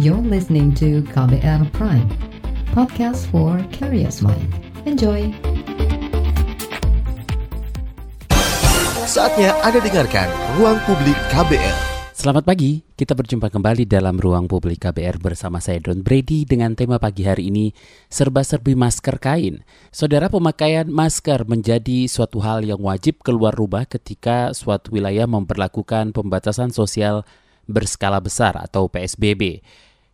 You're listening to KBR Prime, podcast for curious mind. Enjoy! Saatnya Anda dengarkan Ruang Publik KBR. Selamat pagi, kita berjumpa kembali dalam Ruang Publik KBR bersama saya Don Brady dengan tema pagi hari ini serba-serbi masker kain. Saudara pemakaian masker menjadi suatu hal yang wajib keluar rumah ketika suatu wilayah memperlakukan pembatasan sosial berskala besar atau PSBB.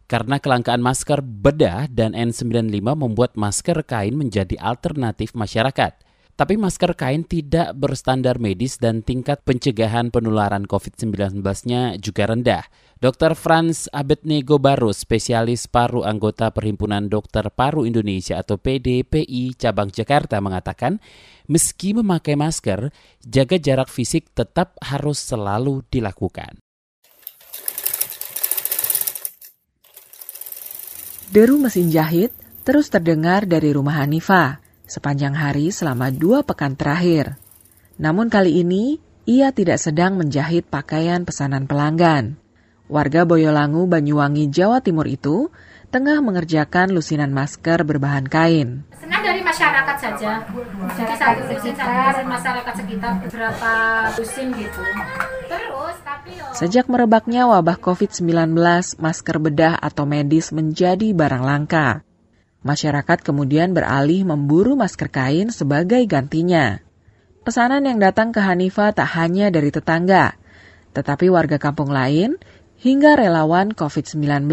Karena kelangkaan masker bedah dan N95 membuat masker kain menjadi alternatif masyarakat. Tapi masker kain tidak berstandar medis dan tingkat pencegahan penularan COVID-19-nya juga rendah. Dr. Franz Abednego Barus, spesialis paru anggota Perhimpunan Dokter Paru Indonesia atau PDPI Cabang Jakarta mengatakan, meski memakai masker, jaga jarak fisik tetap harus selalu dilakukan. Deru mesin jahit terus terdengar dari rumah Hanifa sepanjang hari selama dua pekan terakhir. Namun kali ini, ia tidak sedang menjahit pakaian pesanan pelanggan. Warga Boyolangu, Banyuwangi, Jawa Timur itu tengah mengerjakan lusinan masker berbahan kain. Senang dari masyarakat saja. Jadi satu lusin dari masyarakat sekitar beberapa lusin gitu. Terus tapi Sejak merebaknya wabah COVID-19, masker bedah atau medis menjadi barang langka. Masyarakat kemudian beralih memburu masker kain sebagai gantinya. Pesanan yang datang ke Hanifa tak hanya dari tetangga, tetapi warga kampung lain hingga relawan COVID-19.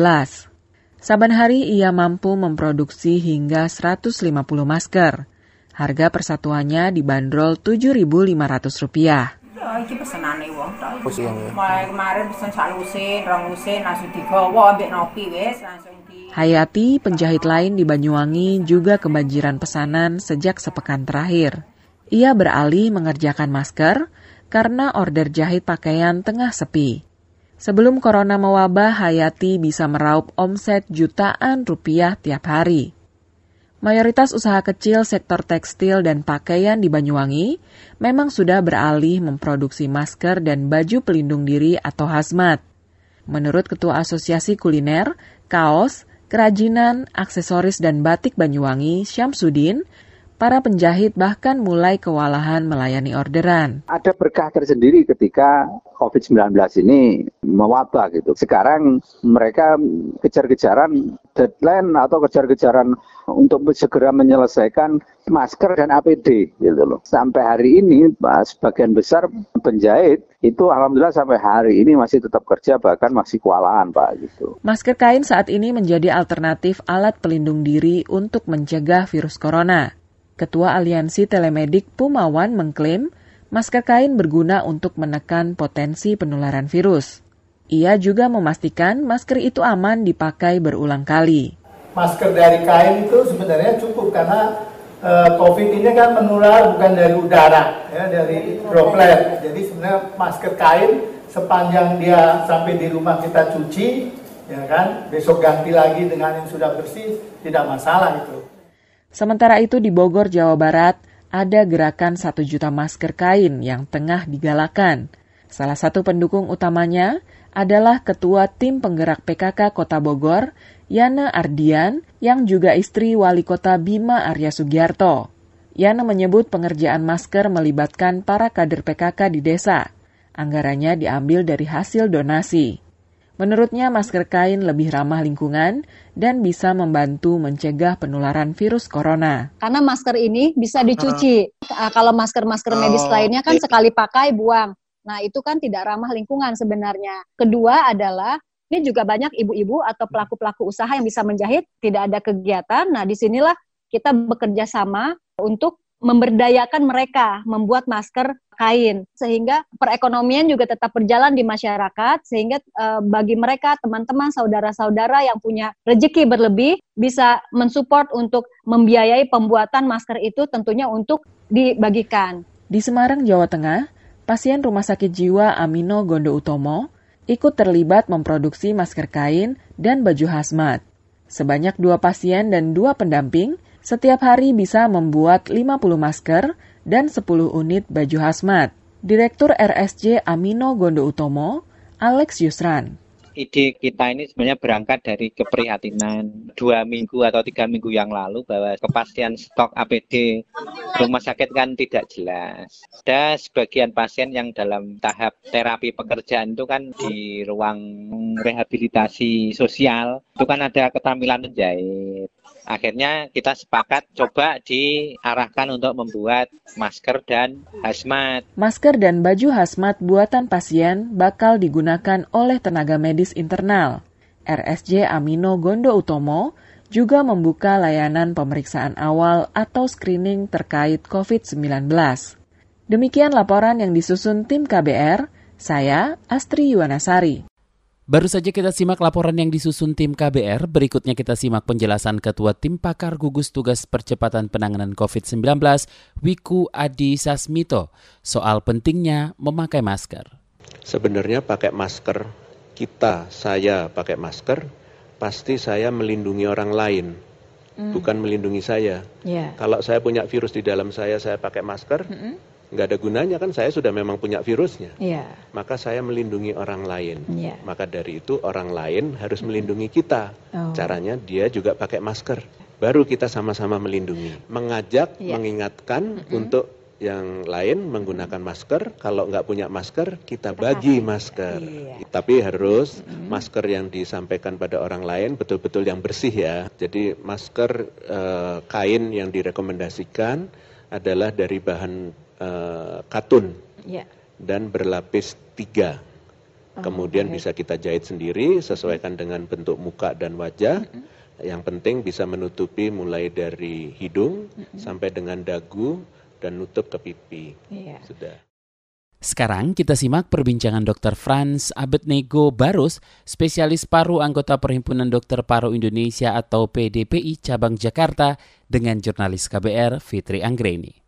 Saban hari ia mampu memproduksi hingga 150 masker. Harga persatuannya dibanderol Rp7.500. Ya, iki pesenane wong tok. Mulai kemarin pesen sak lusin, rong lusin langsung digawa ambek nopi wis langsung di Hayati, penjahit lain di Banyuwangi juga kebanjiran pesanan sejak sepekan terakhir. Ia beralih mengerjakan masker karena order jahit pakaian tengah sepi. Sebelum corona mewabah, Hayati bisa meraup omset jutaan rupiah tiap hari. Mayoritas usaha kecil sektor tekstil dan pakaian di Banyuwangi memang sudah beralih memproduksi masker dan baju pelindung diri atau hazmat. Menurut Ketua Asosiasi Kuliner, Kaos, Kerajinan, Aksesoris dan Batik Banyuwangi, Syamsuddin, para penjahit bahkan mulai kewalahan melayani orderan. ada berkah tersendiri ketika COVID-19 ini mewabah gitu. Sekarang mereka kejar-kejaran deadline atau kejar-kejaran untuk segera menyelesaikan masker dan APD gitu loh. Sampai hari ini sebagian besar penjahit itu alhamdulillah sampai hari ini masih tetap kerja bahkan masih kewalahan Pak gitu. Masker kain saat ini menjadi alternatif alat pelindung diri untuk mencegah virus corona. Ketua Aliansi Telemedik Pumawan mengklaim masker kain berguna untuk menekan potensi penularan virus. Ia juga memastikan masker itu aman dipakai berulang kali. masker dari kain itu sebenarnya cukup karena eh, COVID ini kan menular bukan dari udara, ya, dari droplet. Jadi sebenarnya masker kain sepanjang dia sampai di rumah kita cuci, ya kan, besok ganti lagi dengan yang sudah bersih, tidak masalah itu. Sementara itu di Bogor, Jawa Barat, ada gerakan 1 juta masker kain yang tengah digalakan. Salah satu pendukung utamanya adalah Ketua Tim Penggerak PKK Kota Bogor, Yana Ardian, yang juga istri Wali Kota Bima Arya Sugiarto. Yana menyebut pengerjaan masker melibatkan para kader PKK di desa. Anggarannya diambil dari hasil donasi. Menurutnya masker kain lebih ramah lingkungan dan bisa membantu mencegah penularan virus corona. karena masker ini bisa dicuci. Ah, Kalau masker-masker medis lainnya kan sekali pakai buang. Nah, itu kan tidak ramah lingkungan sebenarnya. Kedua adalah ini juga banyak ibu-ibu atau pelaku-pelaku usaha yang bisa menjahit, tidak ada kegiatan. Nah, di sinilah kita bekerja sama untuk memberdayakan mereka membuat masker kain sehingga perekonomian juga tetap berjalan di masyarakat sehingga eh, bagi mereka teman-teman saudara-saudara yang punya rezeki berlebih bisa mensupport untuk membiayai pembuatan masker itu tentunya untuk dibagikan. Di Semarang, Jawa Tengah, pasien Rumah Sakit Jiwa Amino Gondo Utomo ikut terlibat memproduksi masker kain dan baju hazmat. Sebanyak dua pasien dan dua pendamping setiap hari bisa membuat 50 masker dan 10 unit baju hazmat. Direktur RSJ Amino Gondo Utomo, Alex Yusran. Ide kita ini sebenarnya berangkat dari keprihatinan dua minggu atau tiga minggu yang lalu bahwa kepastian stok APD rumah sakit kan tidak jelas. Ada sebagian pasien yang dalam tahap terapi pekerjaan itu kan di ruang rehabilitasi sosial itu kan ada keterampilan menjahit. Akhirnya kita sepakat coba diarahkan untuk membuat masker dan hazmat. Masker dan baju hazmat buatan pasien bakal digunakan oleh tenaga medis internal. RSJ Amino Gondo Utomo juga membuka layanan pemeriksaan awal atau screening terkait COVID-19. Demikian laporan yang disusun tim KBR, saya Astri Yuwanasari. Baru saja kita simak laporan yang disusun tim KBR, berikutnya kita simak penjelasan Ketua Tim Pakar Gugus Tugas Percepatan Penanganan COVID-19, Wiku Adi Sasmito, soal pentingnya memakai masker. Sebenarnya pakai masker, kita, saya pakai masker, pasti saya melindungi orang lain, mm. bukan melindungi saya. Yeah. Kalau saya punya virus di dalam saya, saya pakai masker, mm -hmm nggak ada gunanya kan saya sudah memang punya virusnya. Yeah. Maka saya melindungi orang lain. Yeah. Maka dari itu orang lain harus melindungi kita. Oh. Caranya dia juga pakai masker. Baru kita sama-sama melindungi. Mengajak, yeah. mengingatkan mm -hmm. untuk yang lain menggunakan masker. Kalau nggak punya masker, kita bagi masker. Iya. Tapi harus mm-hmm. masker yang disampaikan pada orang lain betul-betul yang bersih ya. Jadi masker uh, kain yang direkomendasikan adalah dari bahan uh, katun yeah. dan berlapis tiga. Oh, Kemudian okay. bisa kita jahit sendiri, sesuaikan dengan bentuk muka dan wajah. Mm -hmm. Yang penting bisa menutupi mulai dari hidung sampai dengan dagu dan nutup ke pipi. Yeah. Sudah. Sekarang kita simak perbincangan Dr. Franz Abednego Barus, spesialis paru anggota Perhimpunan Dokter Paru Indonesia atau PDPI cabang Jakarta dengan jurnalis KBR Fitri Anggreni.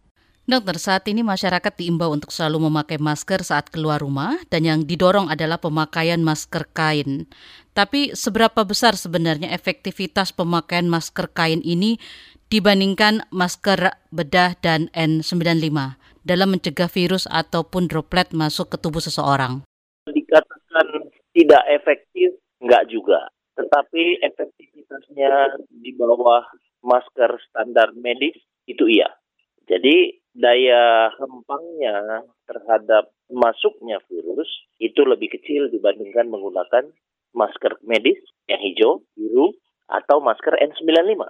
Dokter, saat ini masyarakat diimbau untuk selalu memakai masker saat keluar rumah dan yang didorong adalah pemakaian masker kain. Tapi seberapa besar sebenarnya efektivitas pemakaian masker kain ini dibandingkan masker bedah dan N95 dalam mencegah virus ataupun droplet masuk ke tubuh seseorang? Dikatakan tidak efektif, enggak juga. Tetapi efektivitasnya di bawah masker standar medis itu iya. Jadi daya hempangnya terhadap masuknya virus itu lebih kecil dibandingkan menggunakan masker medis yang hijau, biru, atau masker N95.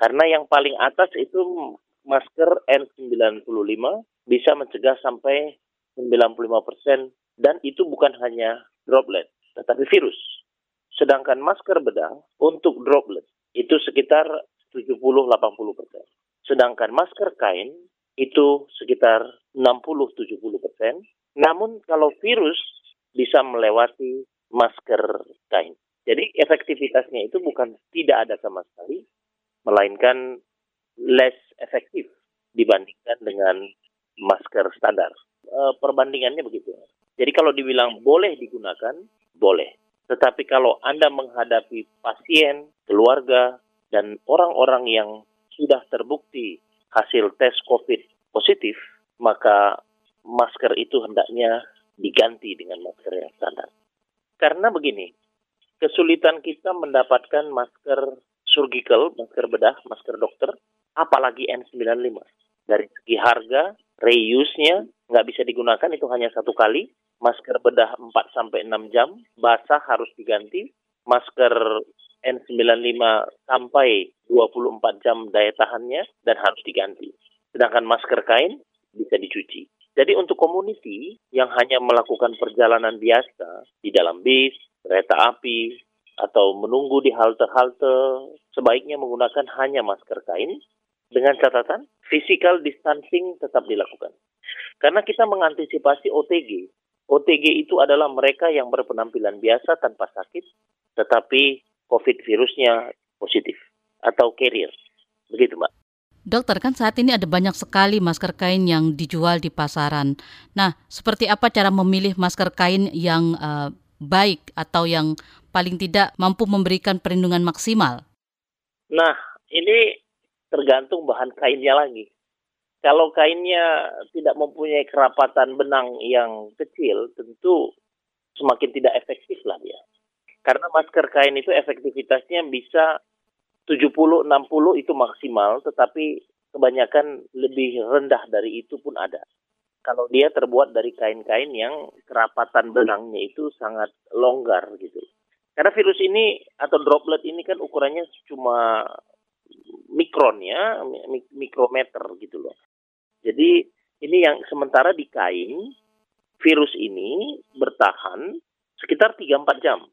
Karena yang paling atas itu masker N95 bisa mencegah sampai 95% dan itu bukan hanya droplet, tetapi virus. Sedangkan masker bedah untuk droplet itu sekitar 70-80%. Sedangkan masker kain itu sekitar 60-70 persen. Namun kalau virus bisa melewati masker kain. Jadi efektivitasnya itu bukan tidak ada sama sekali, melainkan less efektif dibandingkan dengan masker standar. E, perbandingannya begitu. Jadi kalau dibilang boleh digunakan, boleh. Tetapi kalau Anda menghadapi pasien, keluarga, dan orang-orang yang sudah terbukti hasil tes COVID positif, maka masker itu hendaknya diganti dengan masker yang standar. Karena begini, kesulitan kita mendapatkan masker surgical, masker bedah, masker dokter, apalagi N95. Dari segi harga, reuse-nya nggak bisa digunakan, itu hanya satu kali. Masker bedah 4 sampai 6 jam, basah harus diganti. Masker N95 sampai 24 jam daya tahannya dan harus diganti. Sedangkan masker kain bisa dicuci. Jadi untuk community yang hanya melakukan perjalanan biasa di dalam bis, kereta api, atau menunggu di halte-halte, sebaiknya menggunakan hanya masker kain dengan catatan physical distancing tetap dilakukan. Karena kita mengantisipasi OTG. OTG itu adalah mereka yang berpenampilan biasa tanpa sakit, tetapi COVID virusnya positif atau carrier. Begitu, Mbak. Dokter, kan saat ini ada banyak sekali masker kain yang dijual di pasaran. Nah, seperti apa cara memilih masker kain yang uh, baik atau yang paling tidak mampu memberikan perlindungan maksimal? Nah, ini tergantung bahan kainnya lagi. Kalau kainnya tidak mempunyai kerapatan benang yang kecil, tentu semakin tidak efektif lah dia. Karena masker kain itu efektivitasnya bisa 70-60 itu maksimal, tetapi kebanyakan lebih rendah dari itu pun ada. Kalau dia terbuat dari kain-kain yang kerapatan benangnya itu sangat longgar gitu. Karena virus ini atau droplet ini kan ukurannya cuma mikron ya, mikrometer gitu loh. Jadi ini yang sementara di kain virus ini bertahan sekitar 3-4 jam.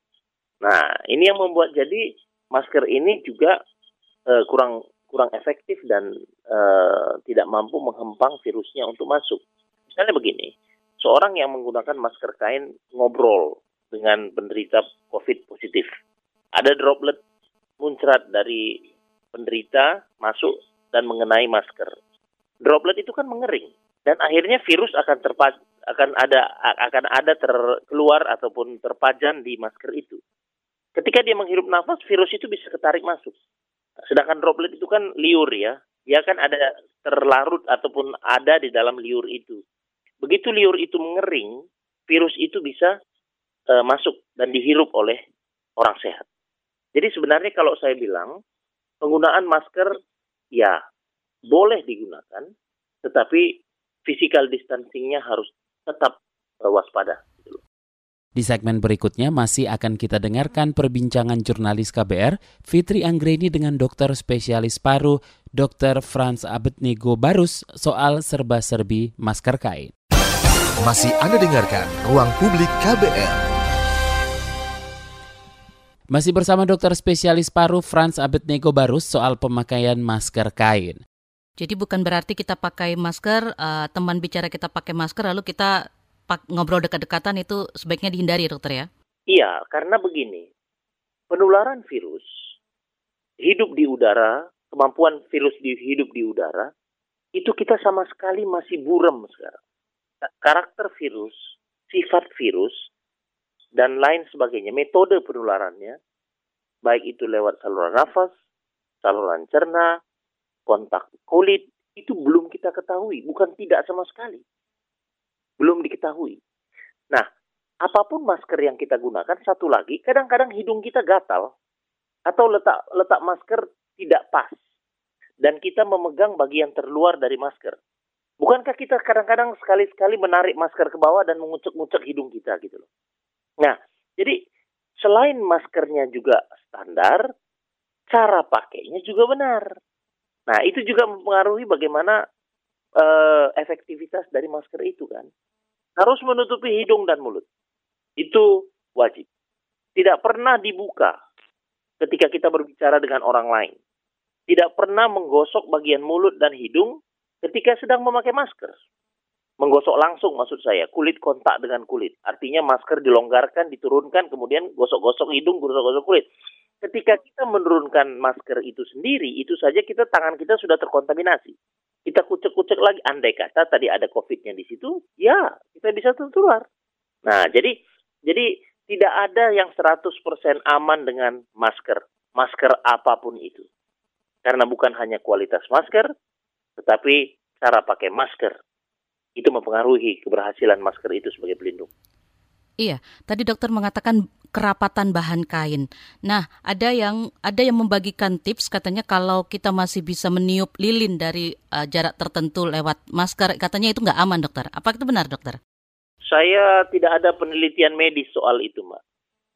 Nah, ini yang membuat jadi masker ini juga uh, kurang kurang efektif dan uh, tidak mampu menghempang virusnya untuk masuk. Misalnya begini, seorang yang menggunakan masker kain ngobrol dengan penderita COVID positif. Ada droplet muncrat dari penderita masuk dan mengenai masker. Droplet itu kan mengering dan akhirnya virus akan terpa akan ada akan ada terkeluar ataupun terpajan di masker itu. Ketika dia menghirup nafas, virus itu bisa ketarik masuk. Sedangkan droplet itu kan liur ya. Dia kan ada terlarut ataupun ada di dalam liur itu. Begitu liur itu mengering, virus itu bisa uh, masuk dan dihirup oleh orang sehat. Jadi sebenarnya kalau saya bilang penggunaan masker ya boleh digunakan, tetapi physical distancingnya harus tetap uh, waspada. Di segmen berikutnya masih akan kita dengarkan perbincangan jurnalis KBR Fitri Anggreni dengan dokter spesialis paru Dr. Franz Abednego Barus soal serba-serbi masker kain. Masih Anda dengarkan Ruang Publik KBR. Masih bersama dokter spesialis paru Franz Abednego Barus soal pemakaian masker kain. Jadi bukan berarti kita pakai masker, uh, teman bicara kita pakai masker lalu kita ngobrol dekat-dekatan itu sebaiknya dihindari dokter ya? Iya, karena begini. Penularan virus hidup di udara, kemampuan virus di hidup di udara, itu kita sama sekali masih buram sekarang. Karakter virus, sifat virus, dan lain sebagainya, metode penularannya, baik itu lewat saluran nafas, saluran cerna, kontak kulit, itu belum kita ketahui, bukan tidak sama sekali belum diketahui. Nah, apa pun masker yang kita gunakan, satu lagi, kadang-kadang hidung kita gatal atau letak letak masker tidak pas dan kita memegang bagian terluar dari masker. Bukankah kita kadang-kadang sekali-sekali menarik masker ke bawah dan mengucek-ngucek hidung kita gitu loh. Nah, jadi selain maskernya juga standar, cara pakainya juga benar. Nah, itu juga mempengaruhi bagaimana uh, efektivitas dari masker itu kan. Harus menutupi hidung dan mulut. Itu wajib. Tidak pernah dibuka ketika kita berbicara dengan orang lain. Tidak pernah menggosok bagian mulut dan hidung ketika sedang memakai masker. Menggosok langsung maksud saya, kulit kontak dengan kulit. Artinya masker dilonggarkan, diturunkan, kemudian gosok-gosok hidung, gosok-gosok kulit. Ketika kita menurunkan masker itu sendiri, itu saja kita tangan kita sudah terkontaminasi. Kita kucek-kucek lagi. Andai kata tadi ada covidnya di situ ya kita bisa tertular. Nah jadi jadi tidak ada yang 100% aman dengan masker. Masker apa pun itu. Karena bukan hanya kualitas masker tetapi cara pakai masker itu mempengaruhi keberhasilan masker itu sebagai pelindung Iya, tadi dokter mengatakan kerapatan bahan kain. Nah, ada yang ada yang membagikan tips katanya kalau kita masih bisa meniup lilin dari uh, jarak tertentu lewat masker, katanya itu nggak aman, dokter. Apa itu benar, dokter? Saya tidak ada penelitian medis soal itu, Mbak.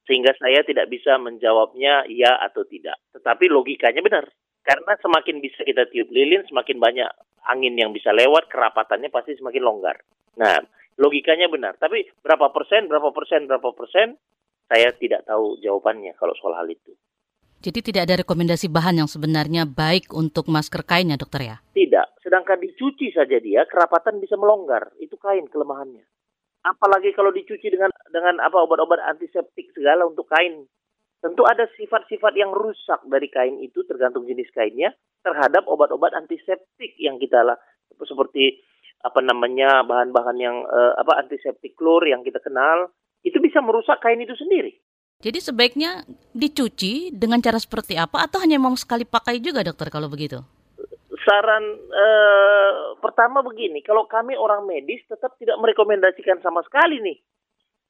Sehingga saya tidak bisa menjawabnya ya atau tidak. Tetapi logikanya benar. Karena semakin bisa kita tiup lilin, semakin banyak angin yang bisa lewat, kerapatannya pasti semakin longgar. Nah, logikanya benar. Tapi berapa persen, berapa persen, berapa persen, saya tidak tahu jawabannya kalau soal hal itu. Jadi tidak ada rekomendasi bahan yang sebenarnya baik untuk masker kain ya dokter ya? Tidak, sedangkan dicuci saja dia kerapatan bisa melonggar, itu kain kelemahannya. Apalagi kalau dicuci dengan dengan apa obat-obat antiseptik segala untuk kain. Tentu ada sifat-sifat yang rusak dari kain itu tergantung jenis kainnya terhadap obat-obat antiseptik yang kita lah seperti apa namanya bahan-bahan yang uh, apa antiseptik klor yang kita kenal itu bisa merusak kain itu sendiri. Jadi sebaiknya dicuci dengan cara seperti apa atau hanya mau sekali pakai juga dokter kalau begitu? Saran uh, pertama begini, kalau kami orang medis tetap tidak merekomendasikan sama sekali nih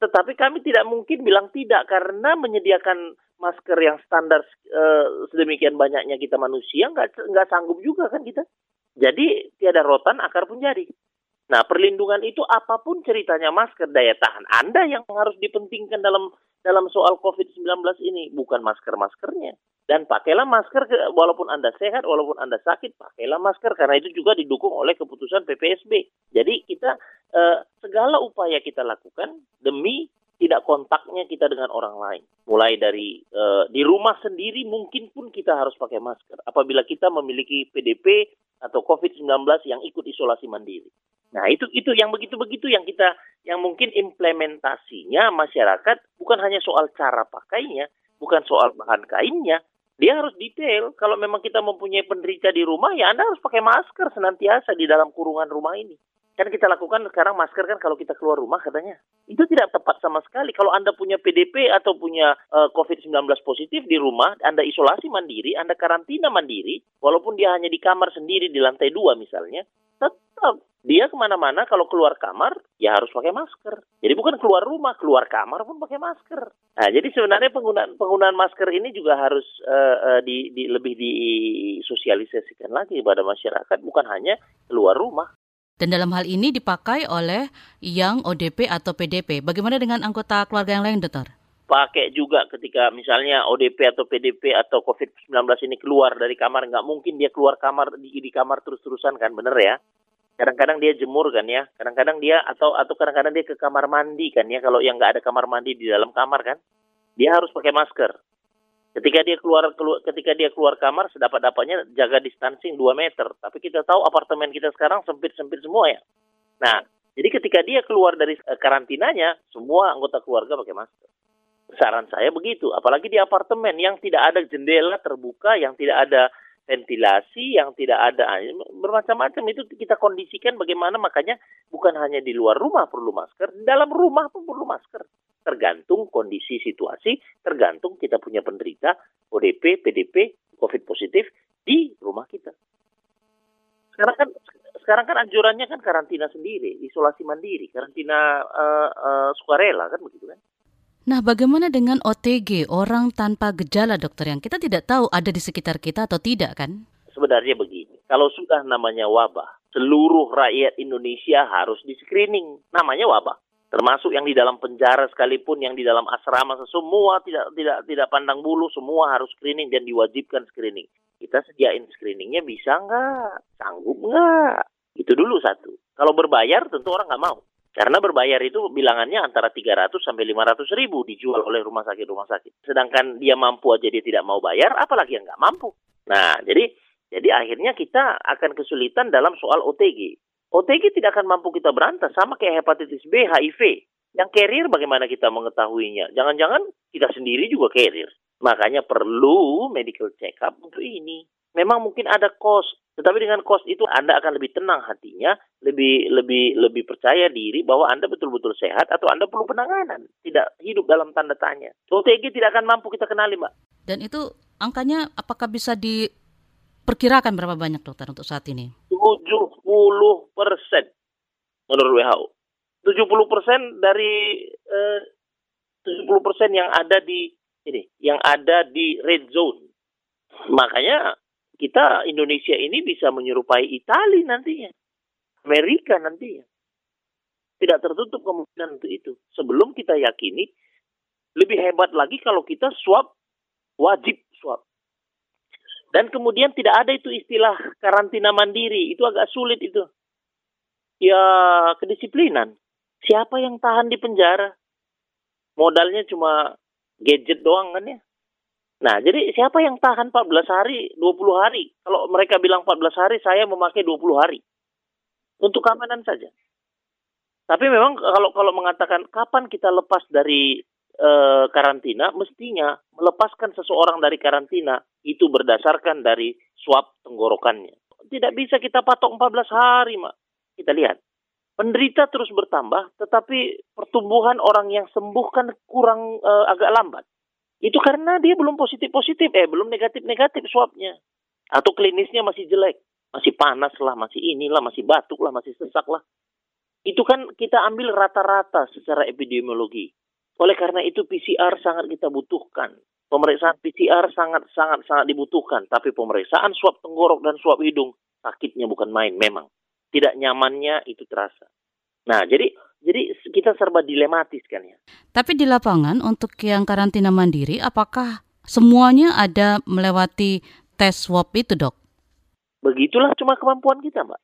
Tetapi kami tidak mungkin bilang tidak karena menyediakan masker yang standar uh, sedemikian banyaknya kita manusia nggak nggak sanggup juga kan kita. Jadi tiada rotan akar pun jari. Nah perlindungan itu apa pun ceritanya masker daya tahan Anda yang harus dipentingkan dalam dalam soal COVID-19 ini bukan masker-maskernya. Dan pakailah masker walaupun Anda sehat, walaupun Anda sakit, pakailah masker karena itu juga didukung oleh keputusan PPSB. Jadi kita eh, segala upaya kita lakukan demi tidak kontaknya kita dengan orang lain. Mulai dari eh, di rumah sendiri mungkin pun kita harus pakai masker. Apabila kita memiliki PDP atau COVID-19 yang ikut isolasi mandiri. Nah, itu itu yang begitu-begitu yang kita yang mungkin implementasinya masyarakat bukan hanya soal cara pakainya, bukan soal bahan kainnya, dia harus detail. Kalau memang kita mempunyai penderita di rumah, ya Anda harus pakai masker senantiasa di dalam kurungan rumah ini. Kan kita lakukan sekarang masker kan kalau kita keluar rumah katanya. Itu tidak tepat sama sekali. Kalau Anda punya PDP atau punya uh, eh, COVID-19 positif di rumah, Anda isolasi mandiri, Anda karantina mandiri, walaupun dia hanya di kamar sendiri di lantai dua misalnya, dia ke mana-mana kalau keluar kamar ya harus pakai masker. Jadi bukan keluar rumah, keluar kamar pun pakai masker. Nah, jadi sebenarnya penggunaan penggunaan masker ini juga harus uh, uh, di, di lebih disosialisasikan lagi kepada masyarakat, bukan hanya keluar rumah. Dan dalam hal ini dipakai oleh yang ODP atau PDP. Bagaimana dengan anggota keluarga yang lain, dokter? Pakai juga ketika misalnya ODP atau PDP atau COVID-19 ini keluar dari kamar, nggak mungkin dia keluar kamar di, di kamar terus-terusan kan, bener ya? Kadang-kadang dia jemur kan ya. Kadang-kadang dia atau atau kadang-kadang dia ke kamar mandi kan ya. Kalau yang nggak ada kamar mandi di dalam kamar kan dia harus pakai masker. Ketika dia keluar, keluar ketika dia keluar kamar sedapat dapatnya jaga distancing 2 meter. Tapi kita tahu apartemen kita sekarang sempit sempit semua ya. Nah jadi ketika dia keluar dari eh, karantinanya semua anggota keluarga pakai masker. Saran saya begitu apalagi di apartemen yang tidak ada jendela terbuka yang tidak ada ventilasi yang tidak ada. Bermacam-macam. Itu kita kondisikan bagaimana. Makanya bukan hanya di luar rumah perlu masker. Dalam rumah pun perlu masker. Tergantung kondisi situasi. Tergantung kita punya penderita ODP PDP COVID positif di rumah kita. Sekarang kan sekarang kan anjurannya kan karantina sendiri. Isolasi mandiri. Karantina uh, uh, sukarela kan begitu kan Nah, bagaimana dengan OTG, orang tanpa gejala dokter yang kita tidak tahu ada di sekitar kita atau tidak kan? Sebenarnya begini, kalau sudah namanya wabah, seluruh rakyat Indonesia harus di screening. Namanya wabah. Termasuk yang di dalam penjara sekalipun, yang di dalam asrama, semua tidak tidak tidak pandang bulu, semua harus screening dan diwajibkan screening. Kita sediain screeningnya bisa nggak? Sanggup nggak? Itu dulu satu. Kalau berbayar tentu orang nggak mau. Karena berbayar itu bilangannya antara 300 sampai 500 ribu dijual oleh rumah sakit-rumah sakit. Sedangkan dia mampu aja dia tidak mau bayar, apalagi yang nggak mampu. Nah, jadi jadi akhirnya kita akan kesulitan dalam soal OTG. OTG tidak akan mampu kita berantas, sama kayak hepatitis B, HIV. Yang carrier bagaimana kita mengetahuinya? Jangan-jangan kita sendiri juga carrier. Makanya perlu medical check up untuk ini. Memang mungkin ada cost, tetapi dengan cost itu Anda akan lebih tenang hatinya, lebih lebih lebih percaya diri bahwa Anda betul-betul sehat atau Anda perlu penanganan, tidak hidup dalam tanda tanya. OTG tidak akan mampu kita kenali, Mbak. Dan itu angkanya apakah bisa diperkirakan berapa banyak dokter untuk saat ini? 70 persen menurut WHO. 70 persen dari eh, 70 persen yang ada di ini, yang ada di red zone. Makanya kita Indonesia ini bisa menyerupai Italia nantinya, Amerika nantinya. Tidak tertutup kemungkinan untuk itu. Sebelum kita yakini, lebih hebat lagi kalau kita swab, wajib swab. Dan kemudian tidak ada itu istilah karantina mandiri, itu agak sulit itu. Ya kedisiplinan. Siapa yang tahan di penjara? Modalnya cuma gadget doang kan ya? Nah, jadi siapa yang tahan 14 hari, 20 hari? Kalau mereka bilang 14 hari, saya memakai 20 hari. Untuk keamanan saja. Tapi memang kalau kalau mengatakan kapan kita lepas dari e, karantina, mestinya melepaskan seseorang dari karantina itu berdasarkan dari swab tenggorokannya. Tidak bisa kita patok 14 hari, Mak. Kita lihat. Penderita terus bertambah, tetapi pertumbuhan orang yang sembuh kan kurang e, agak lambat. Itu karena dia belum positif-positif, eh belum negatif-negatif swabnya. Atau klinisnya masih jelek, masih panas lah, masih inilah, masih batuk lah, masih sesak lah. Itu kan kita ambil rata-rata secara epidemiologi. Oleh karena itu PCR sangat kita butuhkan. Pemeriksaan PCR sangat sangat sangat dibutuhkan, tapi pemeriksaan swab tenggorok dan swab hidung sakitnya bukan main memang. Tidak nyamannya itu terasa. Nah, jadi jadi kita serba dilematis kan ya. Tapi di lapangan untuk yang karantina mandiri apakah semuanya ada melewati tes swab itu, Dok? Begitulah cuma kemampuan kita, Mbak.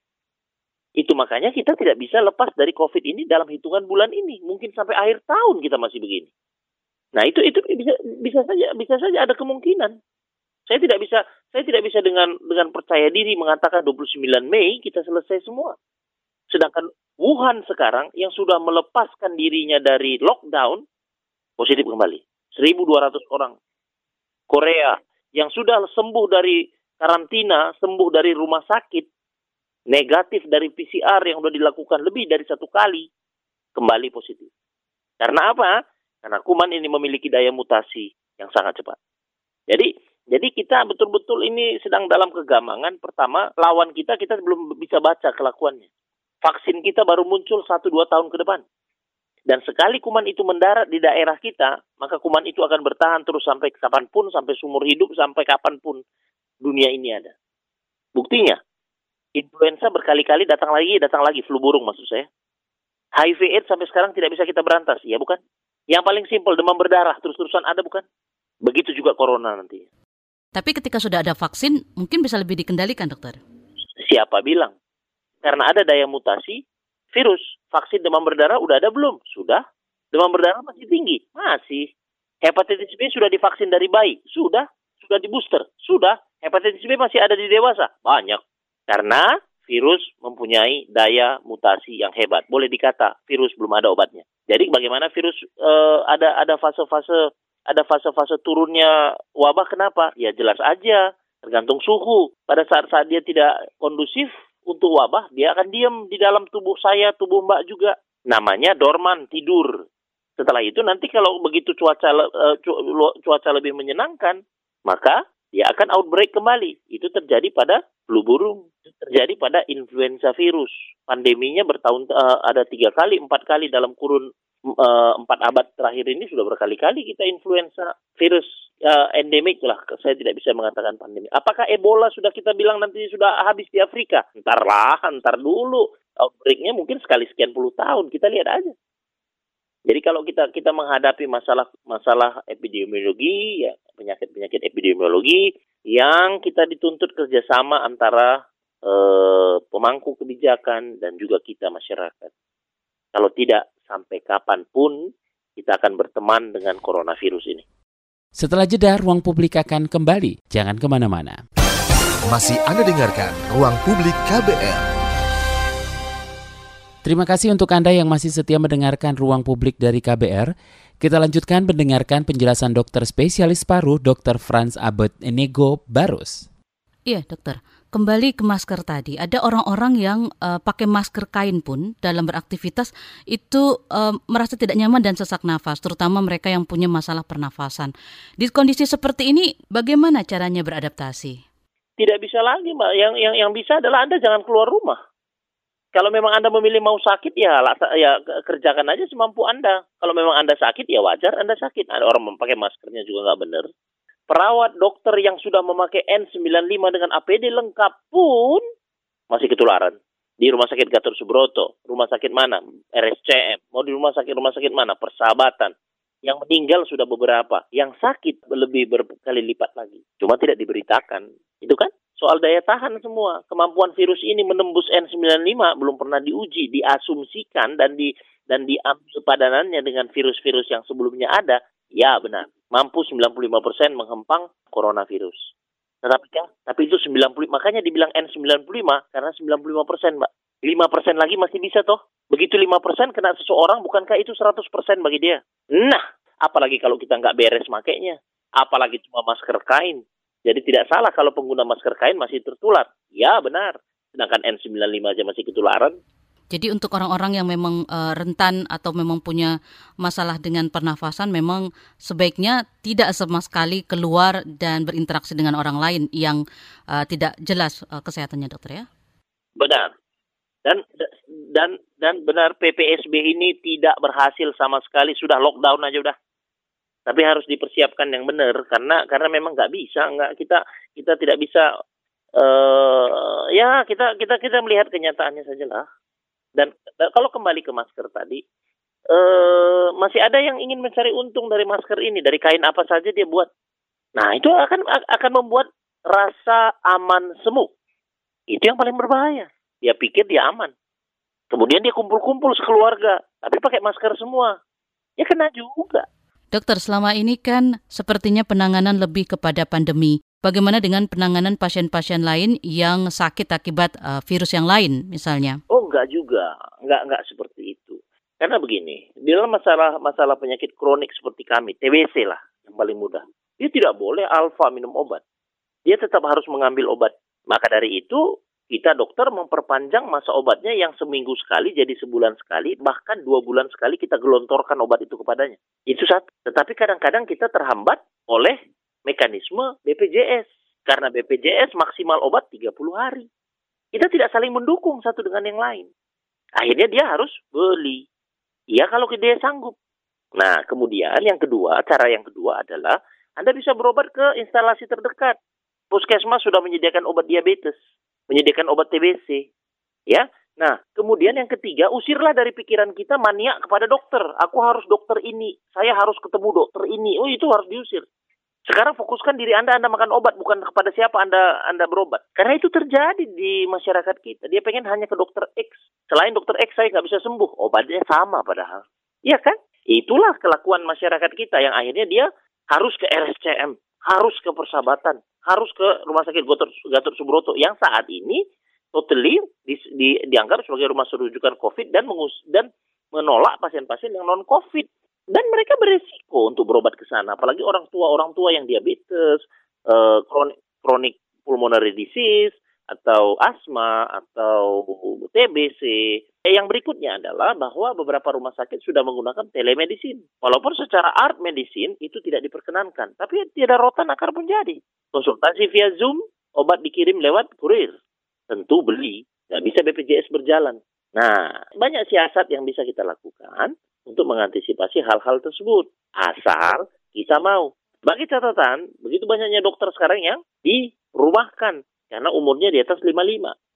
Itu makanya kita tidak bisa lepas dari COVID ini dalam hitungan bulan ini. Mungkin sampai akhir tahun kita masih begini. Nah itu itu bisa bisa saja bisa saja ada kemungkinan. Saya tidak bisa saya tidak bisa dengan dengan percaya diri mengatakan 29 Mei kita selesai semua. Sedangkan Wuhan sekarang yang sudah melepaskan dirinya dari lockdown positif kembali. 1200 orang. Korea yang sudah sembuh dari karantina, sembuh dari rumah sakit, negatif dari PCR yang sudah dilakukan lebih dari satu kali, kembali positif. Karena apa? Karena kuman ini memiliki daya mutasi yang sangat cepat. Jadi jadi kita betul-betul ini sedang dalam kegamangan. Pertama, lawan kita kita belum bisa baca kelakuannya. Vaksin kita baru muncul 1-2 tahun ke depan. Dan sekali kuman itu mendarat di daerah kita, maka kuman itu akan bertahan terus sampai kapan pun, sampai sumur hidup, sampai kapan pun dunia ini ada. Buktinya, influenza berkali-kali datang lagi, datang lagi, flu burung maksud saya. HIV AIDS sampai sekarang tidak bisa kita berantas, ya bukan? Yang paling simpel demam berdarah terus-terusan ada bukan? Begitu juga corona nanti. Tapi ketika sudah ada vaksin, mungkin bisa lebih dikendalikan, dokter. Siapa bilang? Karena ada daya mutasi, virus, vaksin demam berdarah udah ada belum? Sudah. Demam berdarah masih tinggi? Masih. Hepatitis B sudah divaksin dari bayi? Sudah. Sudah di booster? Sudah. Hepatitis B masih ada di dewasa? Banyak. Karena virus mempunyai daya mutasi yang hebat. Boleh dikata virus belum ada obatnya. Jadi bagaimana virus uh, ada ada fase-fase ada fase-fase turunnya wabah kenapa? Ya jelas aja tergantung suhu. Pada saat-saat dia tidak kondusif untuk wabah, dia akan diam di dalam tubuh saya, tubuh Mbak juga. Namanya dorman, tidur. Setelah itu nanti kalau begitu cuaca uh, cuaca lebih menyenangkan, maka dia akan outbreak kembali. Itu terjadi pada flu burung, terjadi pada influenza virus. Pandeminya bertahun uh, ada tiga kali, empat kali dalam kurun uh, empat abad terakhir ini sudah berkali-kali kita influenza virus uh, endemik lah. Saya tidak bisa mengatakan pandemi. Apakah Ebola sudah kita bilang nanti sudah habis di Afrika? Ntar lah, ntar dulu. Outbreaknya mungkin sekali sekian puluh tahun. Kita lihat aja. Jadi kalau kita kita menghadapi masalah masalah epidemiologi, ya penyakit penyakit epidemiologi yang kita dituntut kerjasama antara eh, pemangku kebijakan dan juga kita masyarakat. Kalau tidak sampai kapan pun kita akan berteman dengan coronavirus ini. Setelah jeda, ruang publik akan kembali. Jangan ke mana-mana. Masih Anda dengarkan Ruang Publik KBR. Terima kasih untuk Anda yang masih setia mendengarkan ruang publik dari KBR. Kita lanjutkan mendengarkan penjelasan dokter spesialis paru Dr. Franz Abed Enego Barus. Iya, dokter. Kembali ke masker tadi, ada orang-orang yang uh, pakai masker kain pun dalam beraktivitas itu uh, merasa tidak nyaman dan sesak nafas, terutama mereka yang punya masalah pernafasan. Di kondisi seperti ini, bagaimana caranya beradaptasi? Tidak bisa lagi, Mbak. Yang yang yang bisa adalah Anda jangan keluar rumah. Kalau memang Anda memilih mau sakit ya ya kerjakan aja semampu Anda. Kalau memang Anda sakit ya wajar Anda sakit. Ada orang memakai maskernya juga nggak benar. Perawat dokter yang sudah memakai N95 dengan APD lengkap pun masih ketularan. Di rumah sakit Gatot Subroto, rumah sakit mana? RSCM, mau di rumah sakit rumah sakit mana? Persahabatan. Yang meninggal sudah beberapa, yang sakit lebih berkali lipat lagi. Cuma tidak diberitakan. Itu kan? soal daya tahan semua. Kemampuan virus ini menembus N95 belum pernah diuji, diasumsikan dan di dan diambil padanannya dengan virus-virus yang sebelumnya ada. Ya benar, mampu 95% menghempang coronavirus. Tetapi kan, tapi itu 90 makanya dibilang N95 karena 95% Mbak. 5% lagi masih bisa toh. Begitu 5% kena seseorang bukankah itu 100% bagi dia? Nah, apalagi kalau kita nggak beres makainya. Apalagi cuma masker kain. Jadi tidak salah kalau pengguna masker kain masih tertular. Ya benar. Sedangkan N95 aja masih ketularan. Jadi untuk orang-orang yang memang uh, rentan atau memang punya masalah dengan pernafasan memang sebaiknya tidak sama sekali keluar dan berinteraksi dengan orang lain yang uh, tidak jelas uh, kesehatannya dokter ya? Benar. Dan dan dan benar PPSB ini tidak berhasil sama sekali sudah lockdown aja udah. Tapi harus dipersiapkan yang benar karena karena memang nggak bisa nggak kita kita tidak bisa uh, ya kita kita kita melihat kenyataannya saja lah. Dan, dan kalau kembali ke masker tadi, uh, masih ada yang ingin mencari untung dari masker ini dari kain apa saja dia buat. Nah itu akan akan membuat rasa aman semu. Itu yang paling berbahaya. Dia pikir dia aman. Kemudian dia kumpul-kumpul sekeluarga, tapi pakai masker semua. Ya kena juga. Dokter, selama ini kan sepertinya penanganan lebih kepada pandemi. Bagaimana dengan penanganan pasien-pasien lain yang sakit akibat uh, virus yang lain misalnya? Enggak juga. Enggak enggak seperti itu. Karena begini, di dalam masalah masalah penyakit kronik seperti kami, TBC lah yang paling mudah. Dia tidak boleh alfa minum obat. Dia tetap harus mengambil obat. Maka dari itu, kita dokter memperpanjang masa obatnya yang seminggu sekali jadi sebulan sekali, bahkan dua bulan sekali kita gelontorkan obat itu kepadanya. Itu satu. Tetapi kadang-kadang kita terhambat oleh mekanisme BPJS. Karena BPJS maksimal obat 30 hari. Kita tidak saling mendukung satu dengan yang lain. Akhirnya dia harus beli. Iya kalau dia sanggup. Nah, kemudian yang kedua, cara yang kedua adalah Anda bisa berobat ke instalasi terdekat. Puskesmas sudah menyediakan obat diabetes, menyediakan obat TBC. Ya. Nah, kemudian yang ketiga, usirlah dari pikiran kita maniak kepada dokter. Aku harus dokter ini, saya harus ketemu dokter ini. Oh, itu harus diusir. Sekarang fokuskan diri Anda, Anda makan obat, bukan kepada siapa Anda Anda berobat. Karena itu terjadi di masyarakat kita. Dia pengen hanya ke dokter X. Selain dokter X saya nggak bisa sembuh. Obatnya sama padahal. Iya kan? Itulah kelakuan masyarakat kita yang akhirnya dia harus ke RSCM, harus ke persahabatan, harus ke Rumah Sakit Gatot, Gatot Subroto yang saat ini totally di, di, dianggap sebagai rumah rujukan COVID dan mengus, dan menolak pasien-pasien yang non COVID dan mereka beresiko untuk berobat ke sana apalagi orang tua orang tua yang diabetes uh, kronik pulmonary disease atau asma atau TBC. Eh, yang berikutnya adalah bahwa beberapa rumah sakit sudah menggunakan telemedicine. Walaupun secara art medicine itu tidak diperkenankan, tapi tidak rotan akar pun jadi. Konsultasi via Zoom, obat dikirim lewat kurir. Tentu beli, nggak bisa BPJS berjalan. Nah, banyak siasat yang bisa kita lakukan untuk mengantisipasi hal-hal tersebut. Asal kita mau. Bagi catatan, begitu banyaknya dokter sekarang yang dirumahkan karena umurnya di atas 55,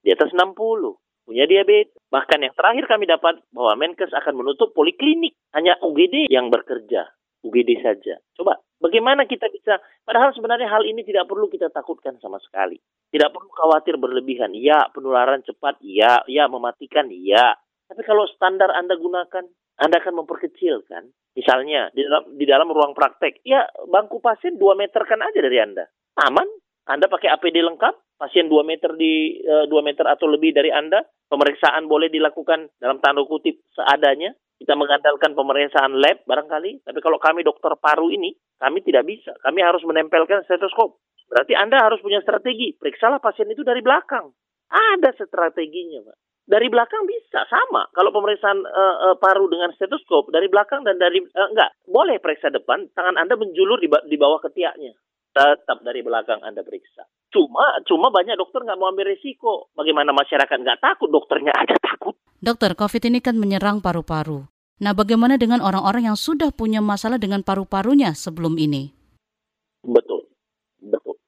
di atas 60, punya diabetes. Bahkan yang terakhir kami dapat bahwa Menkes akan menutup poliklinik, hanya UGD yang bekerja. UGD saja. Coba, bagaimana kita bisa, padahal sebenarnya hal ini tidak perlu kita takutkan sama sekali. Tidak perlu khawatir berlebihan. Ya, penularan cepat, ya, ya, mematikan, ya. Tapi kalau standar Anda gunakan, anda akan memperkecil kan. Misalnya di dalam, di dalam ruang praktek, ya bangku pasien 2 meter kan aja dari Anda. Aman. Anda pakai APD lengkap, pasien 2 meter di uh, eh, 2 meter atau lebih dari Anda, pemeriksaan boleh dilakukan dalam tanda kutip seadanya. Kita mengandalkan pemeriksaan lab barangkali, tapi kalau kami dokter paru ini, kami tidak bisa. Kami harus menempelkan stetoskop. Berarti Anda harus punya strategi. Periksalah pasien itu dari belakang. Ada strateginya, Pak dari belakang bisa sama. Kalau pemeriksaan uh, uh, paru dengan stetoskop dari belakang dan dari uh, enggak boleh periksa depan, tangan Anda menjulur di, di bawah ketiaknya. Tetap dari belakang Anda periksa. Cuma cuma banyak dokter nggak mau ambil risiko. Bagaimana masyarakat nggak takut, dokternya aja takut. Dokter, COVID ini kan menyerang paru-paru. Nah, bagaimana dengan orang-orang yang sudah punya masalah dengan paru-parunya sebelum ini? Betul, betul.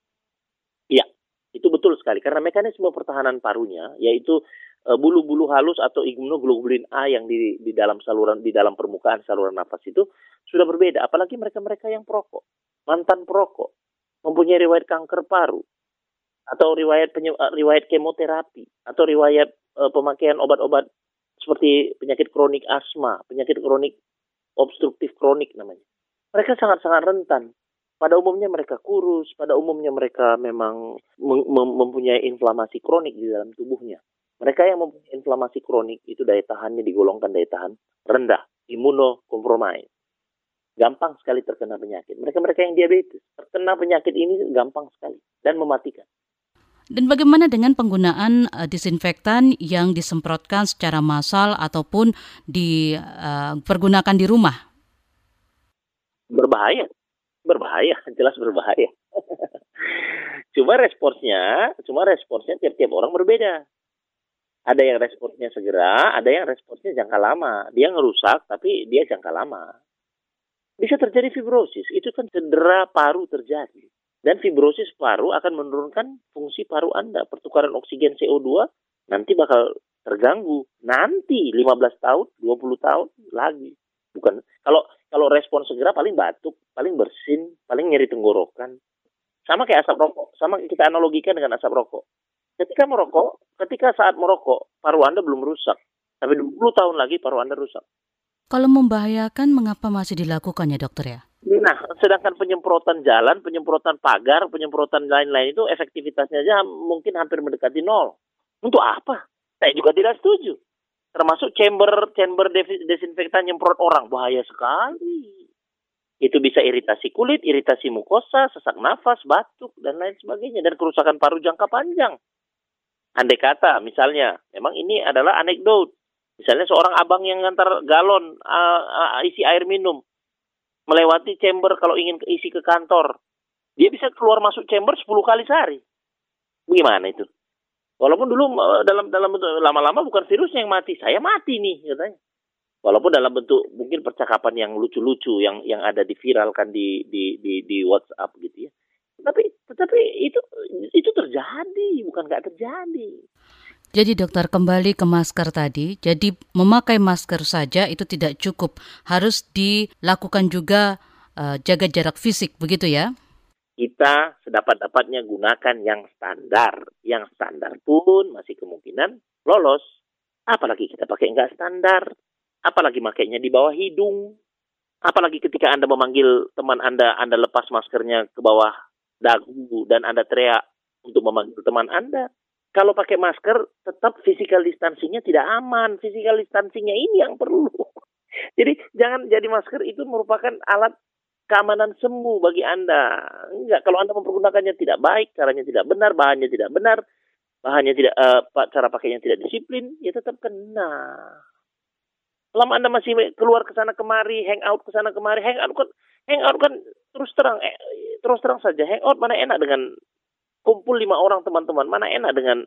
Iya, itu betul sekali. Karena mekanisme pertahanan parunya, yaitu bulu-bulu halus atau immunoglobulin A yang di, di dalam saluran di dalam permukaan saluran nafas itu sudah berbeda. Apalagi mereka-mereka yang perokok, mantan perokok, mempunyai riwayat kanker paru atau riwayat penye, eh, riwayat kemoterapi atau riwayat uh, pemakaian obat-obat seperti penyakit kronik asma, penyakit kronik obstruktif kronik namanya. Mereka sangat-sangat rentan. Pada umumnya mereka kurus, pada umumnya mereka memang mempunyai inflamasi kronik di dalam tubuhnya. Mereka yang mempunyai inflamasi kronik itu daya tahannya digolongkan daya tahan rendah, imunokompromis. Gampang sekali terkena penyakit. Mereka-mereka yang diabetes terkena penyakit ini gampang sekali dan mematikan. Dan bagaimana dengan penggunaan uh, disinfektan yang disemprotkan secara massal ataupun dipergunakan uh, di rumah? Berbahaya, berbahaya, jelas berbahaya. cuma responsnya, cuma responsnya tiap-tiap orang berbeda. Ada yang responsnya segera, ada yang responsnya jangka lama. Dia ngerusak, tapi dia jangka lama. Bisa terjadi fibrosis, itu kan cedera paru terjadi. Dan fibrosis paru akan menurunkan fungsi paru Anda. Pertukaran oksigen CO2 nanti bakal terganggu. Nanti 15 tahun, 20 tahun lagi. Bukan kalau kalau respon segera paling batuk, paling bersin, paling nyeri tenggorokan. Sama kayak asap rokok, sama kita analogikan dengan asap rokok. Ketika merokok, ketika saat merokok, paru Anda belum rusak. Tapi 20 tahun lagi paru Anda rusak. Kalau membahayakan, mengapa masih dilakukan ya dokter ya? Nah, sedangkan penyemprotan jalan, penyemprotan pagar, penyemprotan lain-lain itu efektivitasnya aja mungkin hampir mendekati nol. Untuk apa? Saya juga tidak setuju. Termasuk chamber chamber desinfektan nyemprot orang bahaya sekali. Itu bisa iritasi kulit, iritasi mukosa, sesak nafas, batuk dan lain sebagainya dan kerusakan paru jangka panjang. Andai kata, misalnya, memang ini adalah anekdot. Misalnya seorang abang yang ngantar galon uh, uh, isi air minum, melewati chamber kalau ingin isi ke kantor, dia bisa keluar masuk chamber 10 kali sehari. Gimana itu? Walaupun dulu uh, dalam dalam bentuk lama-lama bukan virusnya yang mati, saya mati nih katanya. Walaupun dalam bentuk mungkin percakapan yang lucu-lucu yang yang ada diviralkan di di di, di WhatsApp gitu ya tapi tetapi itu itu terjadi bukan nggak terjadi. Jadi dokter kembali ke masker tadi, jadi memakai masker saja itu tidak cukup, harus dilakukan juga uh, jaga jarak fisik, begitu ya? Kita sedapat-dapatnya gunakan yang standar, yang standar pun masih kemungkinan lolos. Apalagi kita pakai nggak standar, apalagi makainya di bawah hidung, apalagi ketika Anda memanggil teman Anda, Anda lepas maskernya ke bawah dagu dan Anda teriak untuk memanggil teman Anda. Kalau pakai masker, tetap physical distancingnya tidak aman. Physical distancingnya ini yang perlu. Jadi jangan jadi masker itu merupakan alat keamanan semu bagi Anda. Enggak, kalau Anda mempergunakannya tidak baik, caranya tidak benar, bahannya tidak benar, bahannya tidak uh, cara pakainya tidak disiplin, ya tetap kena. Selama Anda masih keluar ke sana kemari, hang out ke sana kemari, hang out kan hang out kan terus terang eh, terus terang saja hangout mana enak dengan kumpul lima orang teman-teman mana enak dengan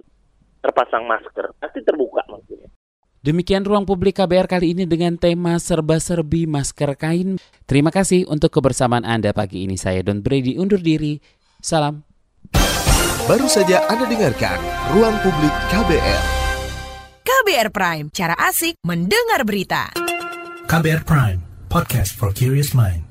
terpasang masker pasti terbuka maksudnya Demikian ruang publik KBR kali ini dengan tema serba-serbi masker kain. Terima kasih untuk kebersamaan Anda pagi ini. Saya Don Brady undur diri. Salam. Baru saja Anda dengarkan Ruang Publik KBR. KBR Prime, cara asik mendengar berita. KBR Prime, podcast for curious mind.